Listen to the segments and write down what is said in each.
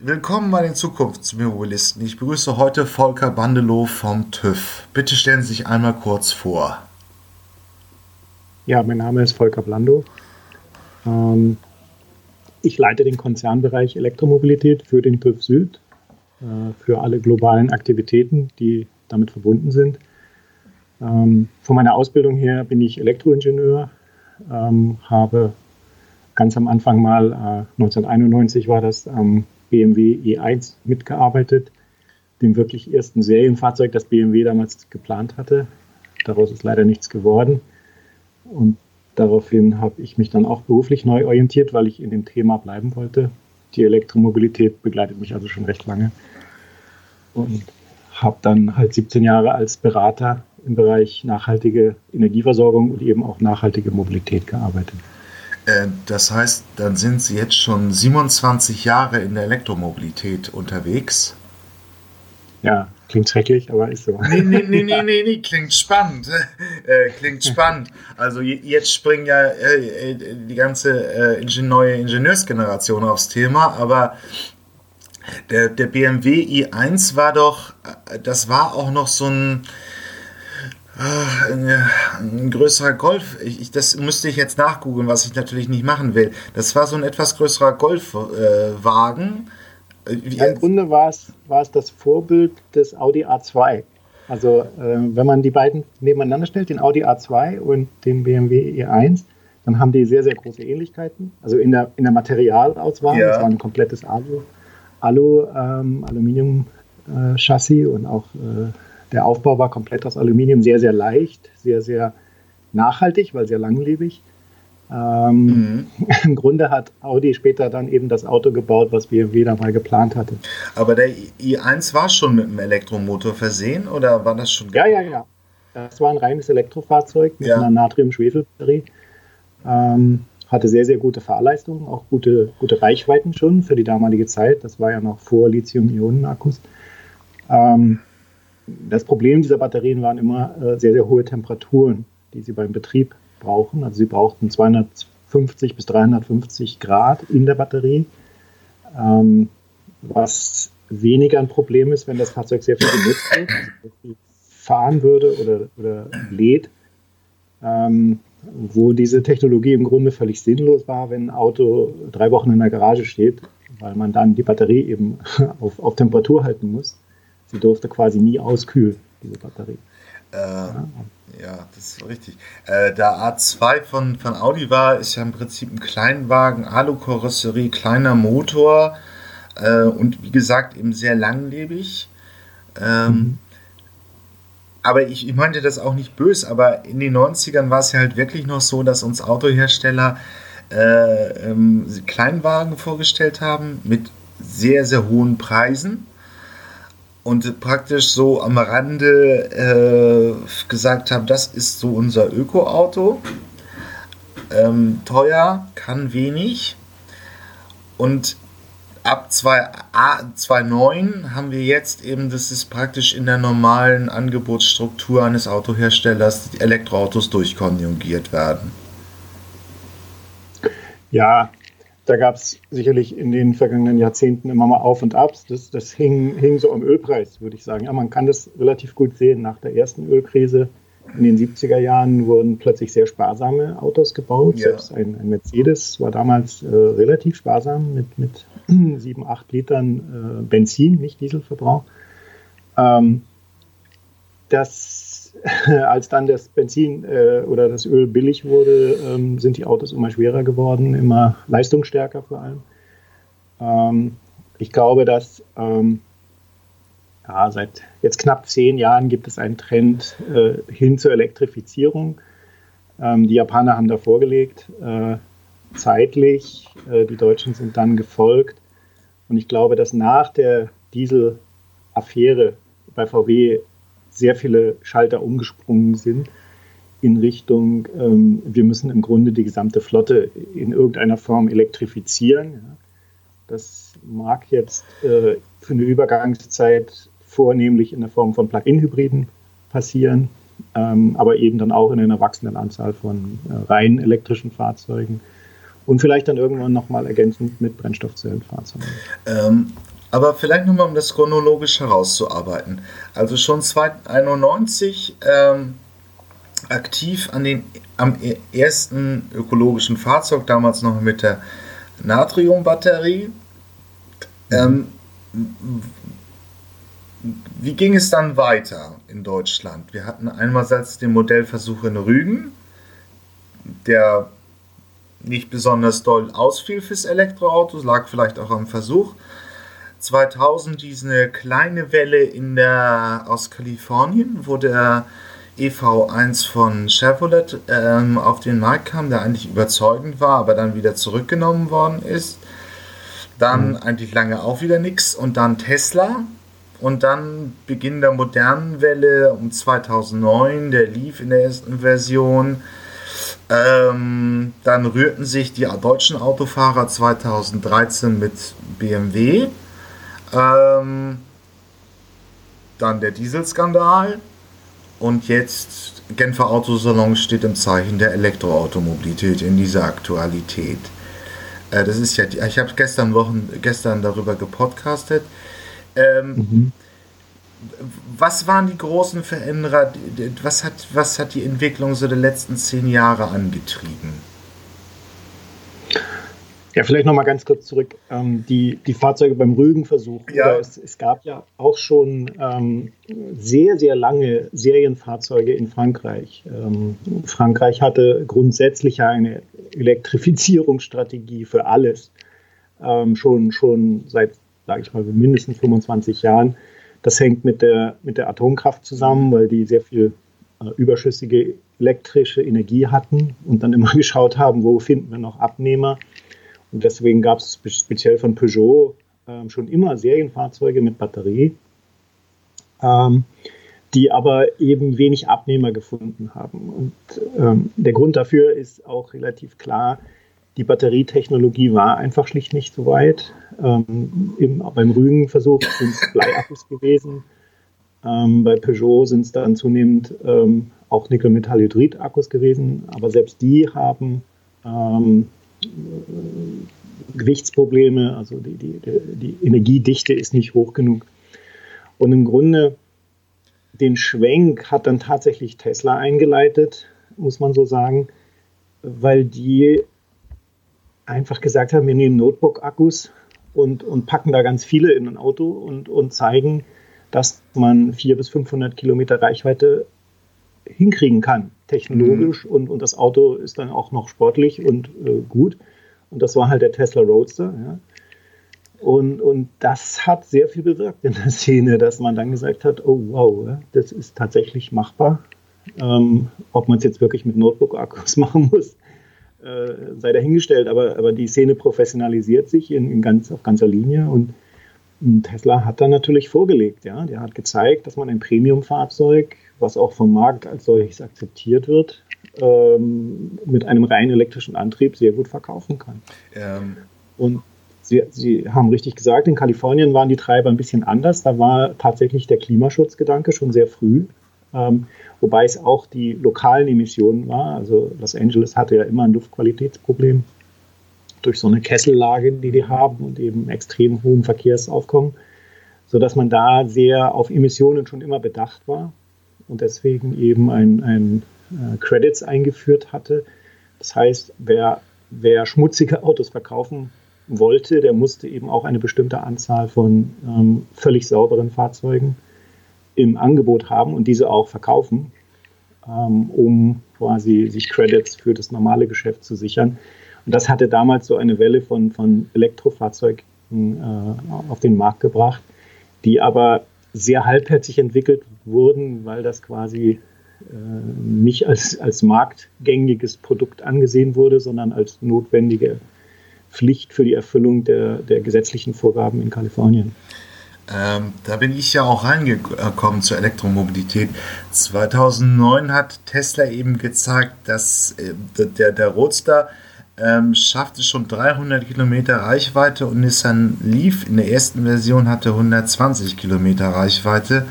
Willkommen bei den Zukunftsmobilisten. Ich begrüße heute Volker Bandelow vom TÜV. Bitte stellen Sie sich einmal kurz vor. Ja, mein Name ist Volker Blando. Ähm, ich leite den Konzernbereich Elektromobilität für den TÜV Süd, äh, für alle globalen Aktivitäten, die damit verbunden sind. Ähm, von meiner Ausbildung her bin ich Elektroingenieur, ähm, habe ganz am Anfang mal, äh, 1991 war das BMW E1 mitgearbeitet, dem wirklich ersten Serienfahrzeug, das BMW damals geplant hatte. Daraus ist leider nichts geworden. Und daraufhin habe ich mich dann auch beruflich neu orientiert, weil ich in dem Thema bleiben wollte. Die Elektromobilität begleitet mich also schon recht lange. Und habe dann halt 17 Jahre als Berater im Bereich nachhaltige Energieversorgung und eben auch nachhaltige Mobilität gearbeitet. Äh, das heißt, dann sind Sie jetzt schon 27 Jahre in der Elektromobilität unterwegs. Ja, klingt schrecklich, aber ist so. Nee, nee, nee, nee, nee, nee klingt spannend. Äh, klingt spannend. Also jetzt springen ja äh, äh die ganze äh, neue Ingenieursgeneration aufs Thema, aber der, der BMW i1 war doch, äh, das war auch noch so ein, ein, ein größerer Golf. Ich, das müsste ich jetzt nachgoogeln, was ich natürlich nicht machen will. Das war so ein etwas größerer Golfwagen. Äh, Im Grunde war es, war es das Vorbild des Audi A2. Also äh, wenn man die beiden nebeneinander stellt, den Audi A2 und den BMW E1, dann haben die sehr, sehr große Ähnlichkeiten. Also in der, in der Materialauswahl, ja. das war ein komplettes Alu, Alu ähm, Aluminium-Chassis äh, und auch äh, der Aufbau war komplett aus Aluminium, sehr, sehr leicht, sehr, sehr nachhaltig, weil sehr langlebig. Ähm, mhm. Im Grunde hat Audi später dann eben das Auto gebaut, was BMW da mal geplant hatte. Aber der i1 war schon mit einem Elektromotor versehen oder war das schon? Ja, ja, ja. Das war ein reines Elektrofahrzeug mit ja. einer Natrium-Schwefel-Batterie. Ähm, hatte sehr, sehr gute Fahrleistungen, auch gute, gute Reichweiten schon für die damalige Zeit. Das war ja noch vor Lithium-Ionen-Akkus. Ähm, das Problem dieser Batterien waren immer äh, sehr, sehr hohe Temperaturen, die sie beim Betrieb brauchen. Also sie brauchten 250 bis 350 Grad in der Batterie, ähm, was weniger ein Problem ist, wenn das Fahrzeug sehr viel genutzt wird, also fahren würde oder, oder lädt. Ähm, wo diese Technologie im Grunde völlig sinnlos war, wenn ein Auto drei Wochen in der Garage steht, weil man dann die Batterie eben auf, auf Temperatur halten muss. Sie durfte quasi nie auskühlen, diese Batterie. Äh, ja. ja. das ist richtig. Äh, der A2 von, von Audi war, ist ja im Prinzip ein Kleinwagen, Alu-Karosserie, kleiner Motor äh, und wie gesagt eben sehr langlebig. Ähm, mhm. Aber ich, ich meinte das auch nicht böse, aber in den 90ern war es ja halt wirklich noch so, dass uns Autohersteller äh, ähm, Kleinwagen vorgestellt haben mit sehr, sehr hohen Preisen und praktisch so am Rande äh, gesagt haben, das ist so unser Öko-Auto. Ähm, teuer, kann wenig. Und ab 2009 haben wir jetzt eben, das ist praktisch in der normalen Angebotsstruktur eines Autoherstellers, die Elektroautos durchkonjugiert werden. Ja, da gab es sicherlich in den vergangenen Jahrzehnten immer mal Auf und Abs. Das, das hing, hing so am Ölpreis, würde ich sagen. Ja, man kann das relativ gut sehen. Nach der ersten Ölkrise in den 70er Jahren wurden plötzlich sehr sparsame Autos gebaut. Ja. Selbst ein, ein, Mercedes war damals äh, relativ sparsam mit, mit 7, 8 Litern äh, Benzin, nicht Dieselverbrauch. Ähm, das als dann das Benzin äh, oder das Öl billig wurde, ähm, sind die Autos immer schwerer geworden, immer leistungsstärker vor allem. Ähm, ich glaube, dass ähm, ja, seit jetzt knapp zehn Jahren gibt es einen Trend äh, hin zur Elektrifizierung. Ähm, die Japaner haben da vorgelegt, äh, zeitlich. Äh, die Deutschen sind dann gefolgt. Und ich glaube, dass nach der Diesel-Affäre bei VW sehr viele Schalter umgesprungen sind in Richtung, ähm, wir müssen im Grunde die gesamte Flotte in irgendeiner Form elektrifizieren. Ja. Das mag jetzt äh, für eine Übergangszeit vornehmlich in der Form von Plug-in-Hybriden passieren, ähm, aber eben dann auch in einer wachsenden Anzahl von äh, rein elektrischen Fahrzeugen. Und vielleicht dann irgendwann nochmal ergänzend mit Brennstoffzellenfahrzeugen. Ähm, aber vielleicht nochmal, um das chronologisch herauszuarbeiten. Also schon 1991 ähm, aktiv an den, am e-, ersten ökologischen Fahrzeug, damals noch mit der Natriumbatterie. Ähm, wie ging es dann weiter in Deutschland? Wir hatten einerseits den Modellversuch in Rügen, der nicht besonders doll ausfiel fürs Elektroauto, lag vielleicht auch am Versuch. 2000 diese kleine Welle in der, aus Kalifornien, wo der EV1 von Chevrolet ähm, auf den Markt kam, der eigentlich überzeugend war, aber dann wieder zurückgenommen worden ist. Dann mhm. eigentlich lange auch wieder nichts und dann Tesla und dann Beginn der modernen Welle um 2009, der lief in der ersten Version. Ähm, dann rührten sich die deutschen Autofahrer 2013 mit BMW. Ähm, dann der Dieselskandal. Und jetzt Genfer Autosalon steht im Zeichen der Elektroautomobilität in dieser Aktualität. Äh, das ist ja, ich habe gestern Wochen, gestern darüber gepodcastet. Ähm, mhm. Was waren die großen Veränderer? Was hat, was hat die Entwicklung so der letzten zehn Jahre angetrieben? Ja, vielleicht nochmal ganz kurz zurück. Ähm, die, die Fahrzeuge beim Rügenversuch. Ja. Es, es, gab ja auch schon ähm, sehr, sehr lange Serienfahrzeuge in Frankreich. Ähm, Frankreich hatte grundsätzlich eine Elektrifizierungsstrategie für alles. Ähm, schon, schon seit, sage ich mal, mindestens 25 Jahren. Das hängt mit der, mit der Atomkraft zusammen, weil die sehr viel äh, überschüssige elektrische Energie hatten und dann immer geschaut haben, wo finden wir noch Abnehmer. Und deswegen gab es speziell von Peugeot äh, schon immer Serienfahrzeuge mit Batterie, ähm, die aber eben wenig Abnehmer gefunden haben. Und ähm, der Grund dafür ist auch relativ klar. Die Batterietechnologie war einfach schlicht nicht so weit. Ähm, im, beim Rügen-Versuch sind es Bleiakkus gewesen. Ähm, bei Peugeot sind es dann zunehmend ähm, auch Nickel-Metall-Hydrid-Akkus gewesen. Aber selbst die haben ähm, Gewichtsprobleme, also die, die, die Energiedichte ist nicht hoch genug. Und im Grunde den Schwenk hat dann tatsächlich Tesla eingeleitet, muss man so sagen, weil die einfach gesagt haben, wir nehmen Notebook-Akkus und, und packen da ganz viele in ein Auto und, und zeigen, dass man 400 bis 500 Kilometer Reichweite hinkriegen kann, technologisch. Mhm. Und, und das Auto ist dann auch noch sportlich und äh, gut. Und das war halt der Tesla Roadster. Ja. Und, und das hat sehr viel bewirkt in der Szene, dass man dann gesagt hat, oh wow, das ist tatsächlich machbar. Ähm, ob man es jetzt wirklich mit Notebook-Akkus machen muss, äh, sei dahingestellt. Aber, aber die Szene professionalisiert sich in, in ganz, auf ganzer Linie und Tesla hat dann natürlich vorgelegt. Ja? Der hat gezeigt, dass man ein Premium-Fahrzeug was auch vom Markt als solches akzeptiert wird, ähm, mit einem rein elektrischen Antrieb sehr gut verkaufen kann. Ähm. Und Sie, Sie, haben richtig gesagt, in Kalifornien waren die Treiber ein bisschen anders. Da war tatsächlich der Klimaschutzgedanke schon sehr früh, ähm, wobei es auch die lokalen Emissionen war. Also Los Angeles hatte ja immer ein Luftqualitätsproblem durch so eine Kessellage, die die haben und eben extrem hohen Verkehrsaufkommen, sodass man da sehr auf Emissionen schon immer bedacht war und deswegen eben ein, ein äh, Credits eingeführt hatte. Das heißt, wer, wer schmutzige Autos verkaufen wollte, der musste eben auch eine bestimmte Anzahl von ähm, völlig sauberen Fahrzeugen im Angebot haben und diese auch verkaufen, ähm, um quasi sich Credits für das normale Geschäft zu sichern. Und das hatte damals so eine Welle von, von Elektrofahrzeugen äh, auf den Markt gebracht, die aber sehr halbherzig entwickelt wurden, weil das quasi äh, nicht als, als marktgängiges Produkt angesehen wurde, sondern als notwendige Pflicht für die Erfüllung der, der gesetzlichen Vorgaben in Kalifornien. Ähm, da bin ich ja auch reingekommen zur Elektromobilität. 2009 hat Tesla eben gezeigt, dass äh, der, der Roadster ähm, schaffte schon 300 Kilometer Reichweite und Nissan Leaf in der ersten Version hatte 120 Kilometer Reichweite.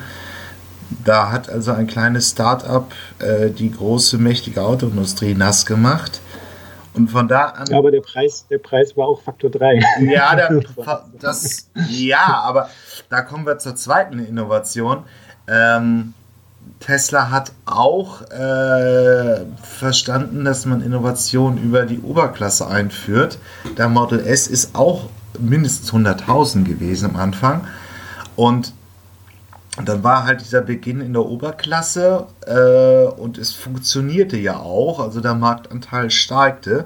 Da hat also ein kleines Start-up äh, die große, mächtige Autoindustrie nass gemacht. Und von da an. Aber der Preis, der Preis war auch Faktor 3. Ja, der, das, ja, aber da kommen wir zur zweiten Innovation. Ähm, Tesla hat auch äh, verstanden, dass man Innovation über die Oberklasse einführt. Der Model S ist auch mindestens 100.000 gewesen am Anfang. Und dann war halt dieser Beginn in der Oberklasse äh, und es funktionierte ja auch, also der Marktanteil steigte.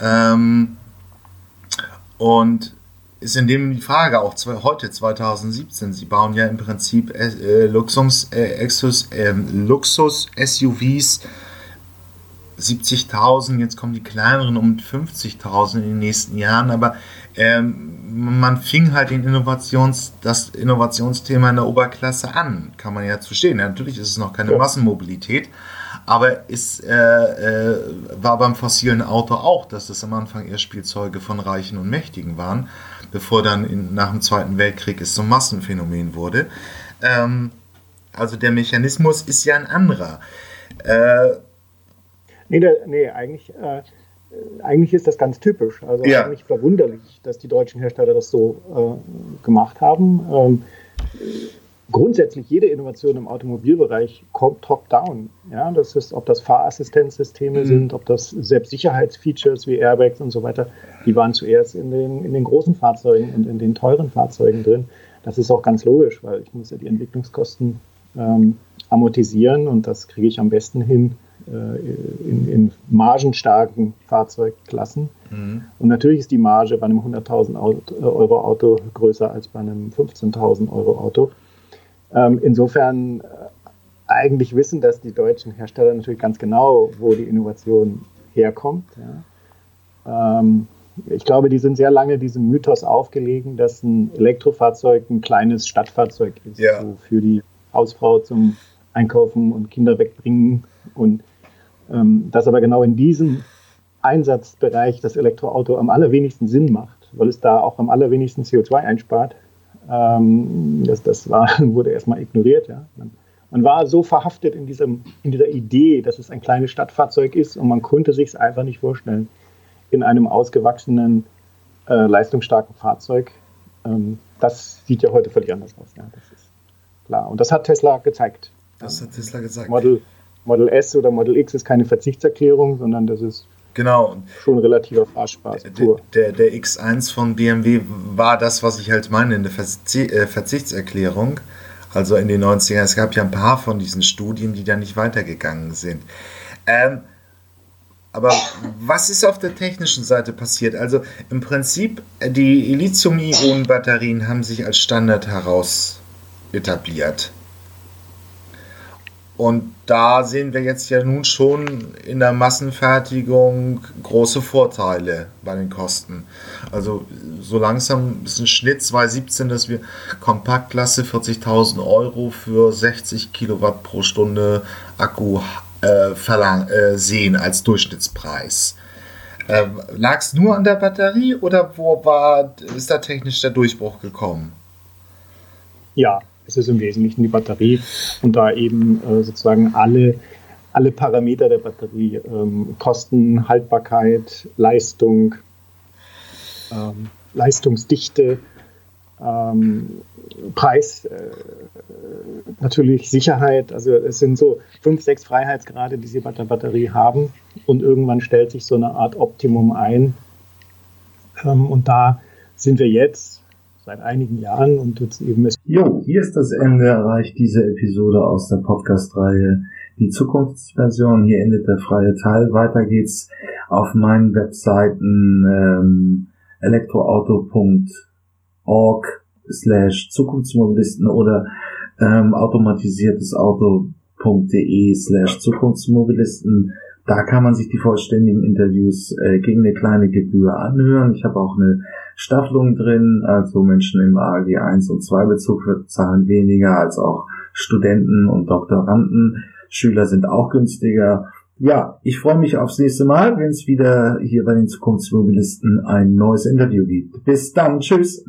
Ähm, und ist in dem die Frage auch zwei, heute 2017. Sie bauen ja im Prinzip äh, Luxus, äh, Exus, äh, Luxus SUVs 70.000, jetzt kommen die kleineren um 50.000 in den nächsten Jahren, aber ähm, man fing halt den Innovations, das Innovationsthema in der Oberklasse an, kann man ja verstehen. Ja, natürlich ist es noch keine ja. Massenmobilität, aber es äh, äh, war beim fossilen Auto auch, dass es am Anfang eher Spielzeuge von Reichen und Mächtigen waren, bevor dann in, nach dem Zweiten Weltkrieg es zum Massenphänomen wurde. Ähm, also der Mechanismus ist ja ein anderer. Äh, nee, der, nee, eigentlich äh, eigentlich ist das ganz typisch. Also ja. eigentlich verwunderlich, dass die deutschen Hersteller das so äh, gemacht haben. Ähm, grundsätzlich jede Innovation im Automobilbereich kommt top-down. Ja, das ist, ob das Fahrassistenzsysteme mhm. sind, ob das Selbstsicherheitsfeatures wie Airbags und so weiter, die waren zuerst in den, in den großen Fahrzeugen und in den teuren Fahrzeugen drin. Das ist auch ganz logisch, weil ich muss ja die Entwicklungskosten ähm, amortisieren und das kriege ich am besten hin, äh, in, in margenstarken Fahrzeugklassen. Mhm. Und natürlich ist die Marge bei einem 100.000 Euro Auto größer als bei einem 15.000 Euro Auto. Ähm, insofern äh, eigentlich wissen das die deutschen Hersteller natürlich ganz genau, wo die Innovation herkommt. Ja. Ähm, ich glaube, die sind sehr lange diesem Mythos aufgelegen, dass ein Elektrofahrzeug ein kleines Stadtfahrzeug ist, ja. so für die Hausfrau zum Einkaufen und Kinder wegbringen und ähm, dass aber genau in diesem Einsatzbereich das Elektroauto am allerwenigsten Sinn macht, weil es da auch am allerwenigsten CO2 einspart. Ähm, das, das war, wurde erstmal ignoriert. Ja. Man, man, war so verhaftet in, diesem, in dieser Idee, dass es ein kleines Stadtfahrzeug ist und man konnte sich es einfach nicht vorstellen, in einem ausgewachsenen, äh, leistungsstarken Fahrzeug. Ähm, das sieht ja heute völlig anders aus. Ja. Das ist klar. Und das hat Tesla gezeigt. Das hat Tesla gezeigt. Model, Model S oder Model X ist keine Verzichtserklärung, sondern das ist Genau. Schon relativer Fahrspaß. Der, der, der, X1 von BMW war das, was ich halt meine, eine äh, Verzichtserklärung. Also in den 90ern. Es gab ja ein paar von diesen Studien, die da nicht weitergegangen sind. Ähm, aber was ist auf der technischen Seite passiert? Also im Prinzip, die Lithium-Ionen-Batterien haben sich als Standard heraus etabliert. Und da sehen wir jetzt ja nun schon in der Massenfertigung große Vorteile bei den Kosten. Also so langsam ist ein Schnitt 2017, dass wir Kompaktklasse 40.000 Euro für 60 Kilowatt pro Stunde Akku äh, verlang, äh, sehen als Durchschnittspreis. Äh, Lag es nur an der Batterie oder wo war, ist da technisch der Durchbruch gekommen? Ja, es ist im Wesentlichen die Batterie und da eben äh, sozusagen alle, alle Parameter der Batterie, ähm, Kosten, Haltbarkeit, Leistung, ähm, Leistungsdichte, ähm, Preis, äh, natürlich Sicherheit. Also es sind so fünf, sechs Freiheitsgrade, die Sie bei der Batterie haben und irgendwann stellt sich so eine Art Optimum ein. Ähm, und da sind wir jetzt seit einigen Jahren und jetzt eben ist. Jo, hier ist das Ende erreicht diese Episode aus der Podcast-Reihe Die Zukunftsversion. Hier endet der freie Teil. Weiter geht's auf meinen Webseiten ähm, elektroauto.org slash Zukunftsmobilisten oder ähm, automatisiertes Auto.de slash Zukunftsmobilisten. Da kann man sich die vollständigen Interviews äh, gegen eine kleine Gebühr anhören. Ich habe auch eine Staffelung drin, also Menschen im AG 1 und 2 Bezug zahlen weniger als auch Studenten und Doktoranden. Schüler sind auch günstiger. Ja, ich freue mich aufs nächste Mal, wenn es wieder hier bei den Zukunftsmobilisten ein neues Interview gibt. Bis dann, tschüss.